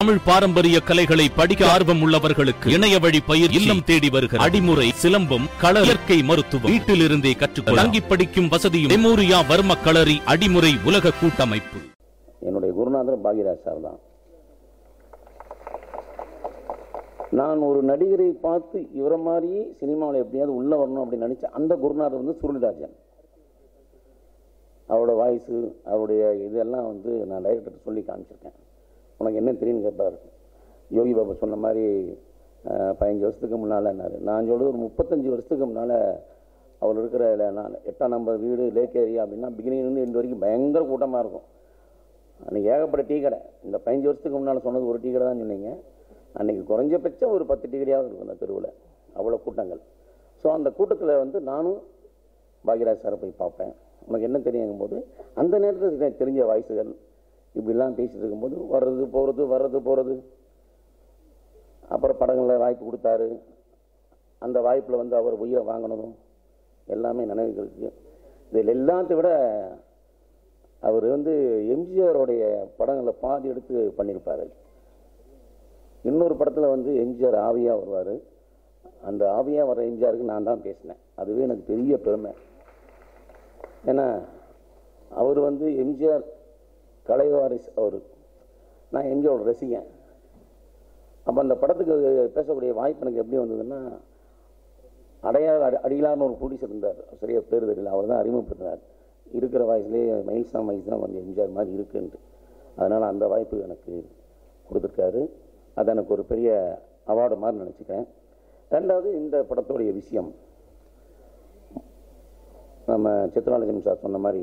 தமிழ் பாரம்பரிய கலைகளை படிக்க ஆர்வம் உள்ளவர்களுக்கு இணைய வழி பயிர் இல்லம் தேடி வருகிற அடிமுறை சிலம்பம் கள இயற்கை மருத்துவம். வீட்டிலிருந்தே கற்றுக்கொள்ள. தங்கி படிக்கும் வசதியும் மெமோரியா வர்ம களரி அடிமுறை உலக கூட்டமைப்பு. என்னுடைய குருநாதர் பாகிராஜ் சார் தான். நான் ஒரு நடிகரை பார்த்து இவர மாதிரியே சினிமாவில் எப்படியாவது உள்ள வரணும் அப்படின்னு நினைச்சேன் அந்த குருநாதர் வந்து சுருளிராஜன். அவரோட வாய்ஸு அவருடைய இதெல்லாம் வந்து நான் டைரக்டர் சொல்லி காமிச்சிருக்கேன். உனக்கு என்ன தெரியும்னு கேட்பார். யோகி பாபா சொன்ன மாதிரி பதினஞ்சு வருஷத்துக்கு முன்னால் நான் சொல்றது ஒரு முப்பத்தஞ்சு வருஷத்துக்கு முன்னால் அவர் இருக்கிற நான் எட்டாம் நம்பர் வீடு லேக் ஏரியா அப்படின்னா பிகினிங்லேருந்து இன்று வரைக்கும் பயங்கர கூட்டமாக இருக்கும். அன்றைக்கி ஏகப்பட்ட டீ கடை. இந்த பதினஞ்சு வருஷத்துக்கு முன்னால் சொன்னது ஒரு டீ கடை தான் சொன்னீங்க. அன்றைக்கி குறைஞ்சபட்சம் ஒரு பத்து டீ கடையாவது இருக்கும் அந்த தெருவில். அவ்வளோ கூட்டங்கள். ஸோ அந்த கூட்டத்தில் வந்து நானும் பாக்யராஜ் சாரை போய் பார்ப்பேன். உனக்கு என்ன தெரியுங்கும் போது அந்த நேரத்தில் எனக்கு தெரிஞ்ச வாய்ஸுகள் இப்படிலாம் பேசிட்டு இருக்கும்போது வர்றது போகிறது வர்றது போகிறது அப்புறம் படங்களில் வாய்ப்பு கொடுத்தாரு. அந்த வாய்ப்பில் வந்து அவர் உயிரை வாங்கினதும் எல்லாமே நினைவுகள் இருக்கு. இதில் எல்லாத்தை விட அவர் வந்து எம்ஜிஆருடைய படங்களை பாதி எடுத்து பண்ணியிருப்பார். இன்னொரு படத்தில் வந்து எம்ஜிஆர் ஆவியாக வருவார். அந்த ஆவியாக வர எம்ஜிஆருக்கு நான் தான் பேசினேன். அதுவே எனக்கு பெரிய பெருமை. ஏன்னா அவர் வந்து எம்ஜிஆர் கலைவாரிஸ் அவர். நான் எம்ஜிஆரோட ரசிகன். அப்போ அந்த படத்துக்கு பேசக்கூடிய வாய்ப்பு எனக்கு எப்படி வந்ததுன்னா அடையாள அடி அடியிலான ஒரு ப்ரொடியூசர் இருந்தார் சரியாக பேர் தெரியல. அவர் தான் அறிமுகப்படுத்தினார். இருக்கிற வாய்ஸ்லேயே மைல்ஸா வயசு தான் கொஞ்சம் எம்ஜிஆர் மாதிரி இருக்குன்ட்டு. அதனால் அந்த வாய்ப்பு எனக்கு கொடுத்துருக்காரு. அது எனக்கு ஒரு பெரிய அவார்டு மாதிரி நினச்சிக்கிறேன். ரெண்டாவது இந்த படத்துடைய விஷயம். நம்ம சித்ராலஜன் சார் சொன்ன மாதிரி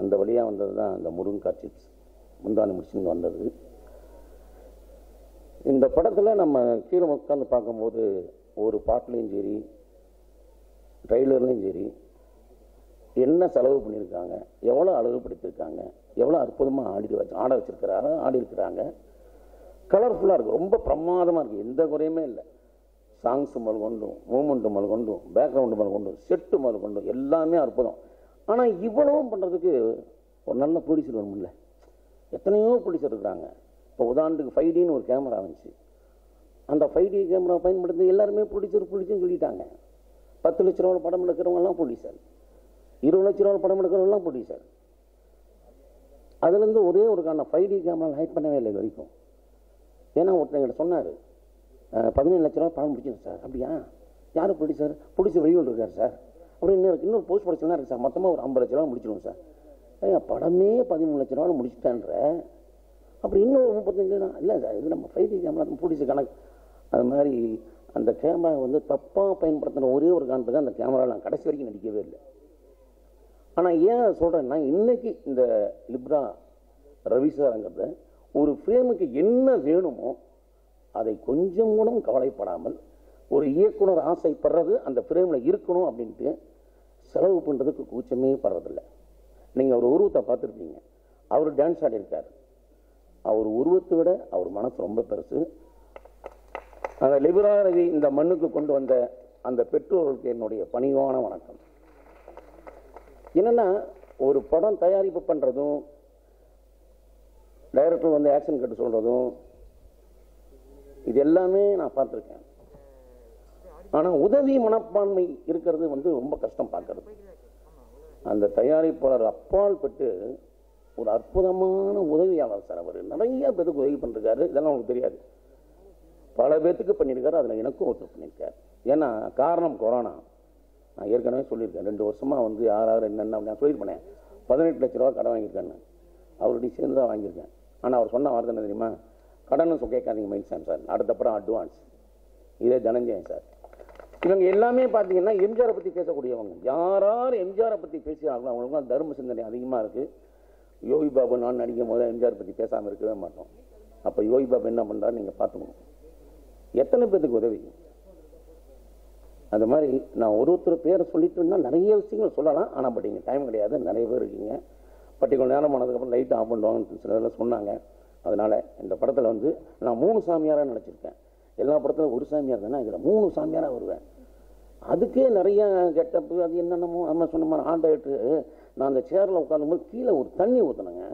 அந்த வழியாக வந்தது தான் அந்த முருங்கா சிப்ஸ் முந்தானி முடிச்சுன்னு வந்தது. இந்த படத்தில் நம்ம கீழே உட்காந்து பார்க்கும்போது ஒரு பாட்டிலையும் சரி ட்ரெய்லர்லையும் சரி என்ன செலவு பண்ணியிருக்காங்க எவ்வளோ அழகுபடுத்தியிருக்காங்க எவ்வளோ அற்புதமாக ஆடி வச்சு ஆட வச்சிருக்கிறாங்க ஆடி இருக்கிறாங்க. கலர்ஃபுல்லாக இருக்குது ரொம்ப பிரமாதமாக இருக்குது எந்த குறையுமே இல்லை. சாங்ஸ் முதல் கொண்டும் மூமெண்ட்டு முதல் கொண்டும் பேக்ரவுண்டு முதல் கொண்டும் செட்டு முதல் கொண்டும் எல்லாமே அற்புதம். ஆனால் இவ்வளவும் பண்ணுறதுக்கு ஒரு நல்ல ப்ரொடியூசர் வரும்ல. எத்தனையோ ப்ரொடியூசர் இருக்கிறாங்க. இப்போ உதாரணத்துக்கு ஃபைவ் டின்னு ஒரு கேமரா வந்துச்சு. அந்த ஃபைவ் டி கேமரா பயன்படுத்தி எல்லாருமே ப்ரொடியூசர் ப்ரொடியூசர்னு சொல்லிட்டாங்க. பத்து லட்ச ரூபா படம் எடுக்கிறவங்கலாம் ப்ரொடியூசர் இருபது லட்ச ரூபா படம் எடுக்கிறவங்கலாம் ப்ரொடியூசர் அதுலேருந்து ஒரே ஒரு காரணம் ஃபைவ் டி கேமரா ஹைட் பண்ணவே இல்லை இது வரைக்கும். ஏன்னா ஒருத்தங்கிட்ட சொன்னார் பதினேழு லட்ச ரூபா படம் முடிச்சிடும் சார். அப்படியா? யார் ப்ரொடியூசர் ப்ரொடியூசர் வெளியூர் இருக்கார் சார். அப்புறம் இன்னும் இன்னொரு போஸ்ட் ப்ரொடக்ஷன்லாம் இருக்குது சார். மொத்தமாக ஒரு ஐம்பது லட்ச ரூபா முடிச்சிடுவோம் சார். ஏங்க படமே பதிமூணு லட்ச ரூபா முடிச்சிட்டான்ற. அப்புறம் இன்னும் முப்பத்தஞ்சு இல்லை சார் இது நம்ம ஃபைவ் ஜி கேமரா ப்ரொடியூசர் கணக்கு அது மாதிரி அந்த கேமரா வந்து தப்பாக பயன்படுத்தின ஒரே ஒரு காரணத்துக்கு அந்த கேமரா நான் கடைசி வரைக்கும் நடிக்கவே இல்லை. ஆனால் ஏன் சொல்கிறேன்னா இன்னைக்கு இந்த லிப்ரா ரவிசாரங்கிறத ஒரு ஃப்ரேமுக்கு என்ன வேணுமோ அதை கொஞ்சம் கூட கவலைப்படாமல் ஒரு இயக்குனர் ஆசைப்படுறது அந்த ஃப்ரேமில் இருக்கணும் அப்படின்ட்டு செலவு பண்ணுறதுக்கு கூச்சமே படுறதில்ல. நீங்கள் அவர் உருவத்தை பார்த்துருப்பீங்க. அவர் டான்ஸ் ஆடியிருக்கார். அவர் உருவத்தை விட அவர் மனசு ரொம்ப பெருசு. அந்த லிபராரவி இந்த மண்ணுக்கு கொண்டு வந்த அந்த பெற்றோர்களுக்கு என்னுடைய பணிவான வணக்கம். என்னென்னா ஒரு படம் தயாரிப்பு பண்ணுறதும் டைரக்டர் வந்து ஆக்ஷன் கட்டு சொல்கிறதும் இது எல்லாமே நான் பார்த்துருக்கேன். ஆனால் உதவி மனப்பான்மை இருக்கிறது வந்து ரொம்ப கஷ்டம் பார்க்கறது. அந்த தயாரிப்பாளர் அப்பால் பட்டு ஒரு அற்புதமான உதவியாளர் சார் அவர். நிறைய பேருக்கு உதவி பண்ணிருக்காரு. இதெல்லாம் உங்களுக்கு தெரியாது. பல பேர்த்துக்கு பண்ணியிருக்காரு. அதில் எனக்கும் ஒருத்தர் பண்ணியிருக்காரு. ஏன்னா காரணம் கொரோனா. நான் ஏற்கனவே சொல்லியிருக்கேன். ரெண்டு வருஷமாக வந்து யார் யார் என்னென்ன அப்படி நான் சொல்லியிருப்பேன். பதினெட்டு லட்ச ரூபா கடன் வாங்கியிருக்கேன்னு அவருடைய சேர்ந்து தான் வாங்கியிருக்கேன். ஆனால் அவர் சொன்ன வார்த்தை என்ன தெரியுமா? கடன் கேட்காதீங்க மைண்ட் சார். அடுத்த படம் அட்வான்ஸ். இதே தனஞ்சயன் சார். இவங்க எல்லாமே பார்த்தீங்கன்னா எம்ஜிஆரை பற்றி பேசக்கூடியவங்க. யார் யார் எம்ஜிஆரை பற்றி பேசுகிறாங்களோ அவங்களுக்குலாம் தர்ம சிந்தனை அதிகமாக இருக்குது யோகி பாபு நான் நடிக்கும் போது எம்ஜிஆர் பற்றி பேசாமல் இருக்கவே மாட்டோம். அப்போ யோகி பாபு என்ன பண்ணுறாரு நீங்கள் பார்த்துக்கணும். எத்தனை பேத்துக்கு உதவி? அது மாதிரி நான் ஒரு ஒருத்தர் பேரை சொல்லிட்டுன்னா நிறைய விஷயங்கள் சொல்லலாம். ஆனால் பட் இங்கே டைம் கிடையாது. நிறைய பேர் இருக்கீங்க. பர்டிகுலர் நேரம் ஆனதுக்கப்புறம் லைட் ஆஃப் பண்ணுவாங்கன்னு சில சொன்னாங்க. அதனால் இந்த படத்தில் வந்து நான் மூணு சாமியாராக நினச்சிருக்கேன் எல்லா படத்திலும் ஒரு சாமியார் தானே இதில் மூணு சாமியாராக வருவேன் அதுக்கே நிறைய கெட்டப்பு அது என்னென்னமோ நம்ம சொன்ன மாதிரி ஆண்டாயிட்டு நான் அந்த சேரில் உட்காரும்போது கீழே ஒரு தண்ணி ஊற்றினேங்க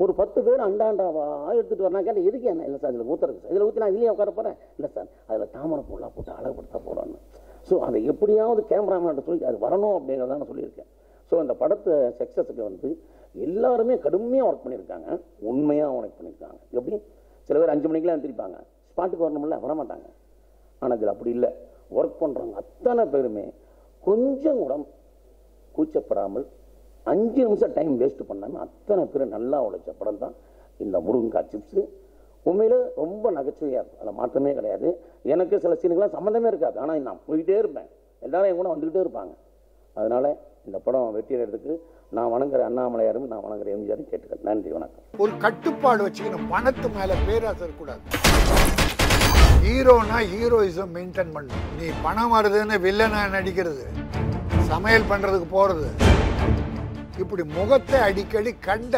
ஒரு பத்து பேர் அண்டாண்டாவா எடுத்துட்டு வரணும் கேட்டேன் எதுக்கு என்ன? இல்லை சார் இதில் ஊற்றுறது சார். இதில் ஊற்றி நான் இதுலேயே உட்கார போகிறேன் இல்லை சார் அதில் தாமரை பூலாம் போட்டு அழகுபடுத்த போகிறோன்னு ஸோ அதை எப்படியாவது கேமராமேன் சொல்லி அது வரணும் அப்படிங்கிறத நான் சொல்லியிருக்கேன். ஸோ அந்த படத்தை சக்ஸஸுக்கு வந்து எல்லாருமே கடுமையாக ஒர்க் பண்ணியிருக்காங்க. உண்மையாக ஒர்க் பண்ணியிருக்காங்க. எப்படி? சில பேர் அஞ்சு மணிக்கெலாம் எழுந்திரிப்பாங்க ஸ்பாட்டுக்கு வரணும்ல? வரமாட்டாங்க. ஆனால் இதில் அப்படி இல்லை. ஒர்க் பண்ணுறவங்க அத்தனை பேருமே கொஞ்சம் கூட கூச்சப்படாமல் அஞ்சு நிமிஷம் டைம் வேஸ்ட் பண்ணாமல் அத்தனை பேர் நல்லா உழைச்ச படம் தான் இந்த முருங்கக்காய் சிப்ஸு உண்மையில் ரொம்ப நகைச்சுவையாக இருக்கும். அதில் மாற்றமே கிடையாது. எனக்கு சில சீனுக்கெல்லாம் சம்மந்தமே இருக்காது. ஆனால் நான் போயிட்டே இருப்பேன். எல்லாரும் என் கூட வந்துக்கிட்டே இருப்பாங்க. அதனால் இந்த படம் வெற்றியறதுக்கு நான் வணங்குற அண்ணாமலையாரும் நான் வணங்குற எம்ஜிஆரும் கேட்டுக்கிறேன். நன்றி வணக்கம். ஒரு கட்டுப்பாடு வச்சுக்கணும் பணத்து மேலே பேராசை கூடாது ஹீரோனா ஹீரோயிசம் மெயின்டைன் பண்ணணும். நீ பணம் வருதுன்னு வில்லனா நடிக்கிறது சமையல் பண்றதுக்கு போறது இப்படி முகத்தை அடிக்கடி கண்ட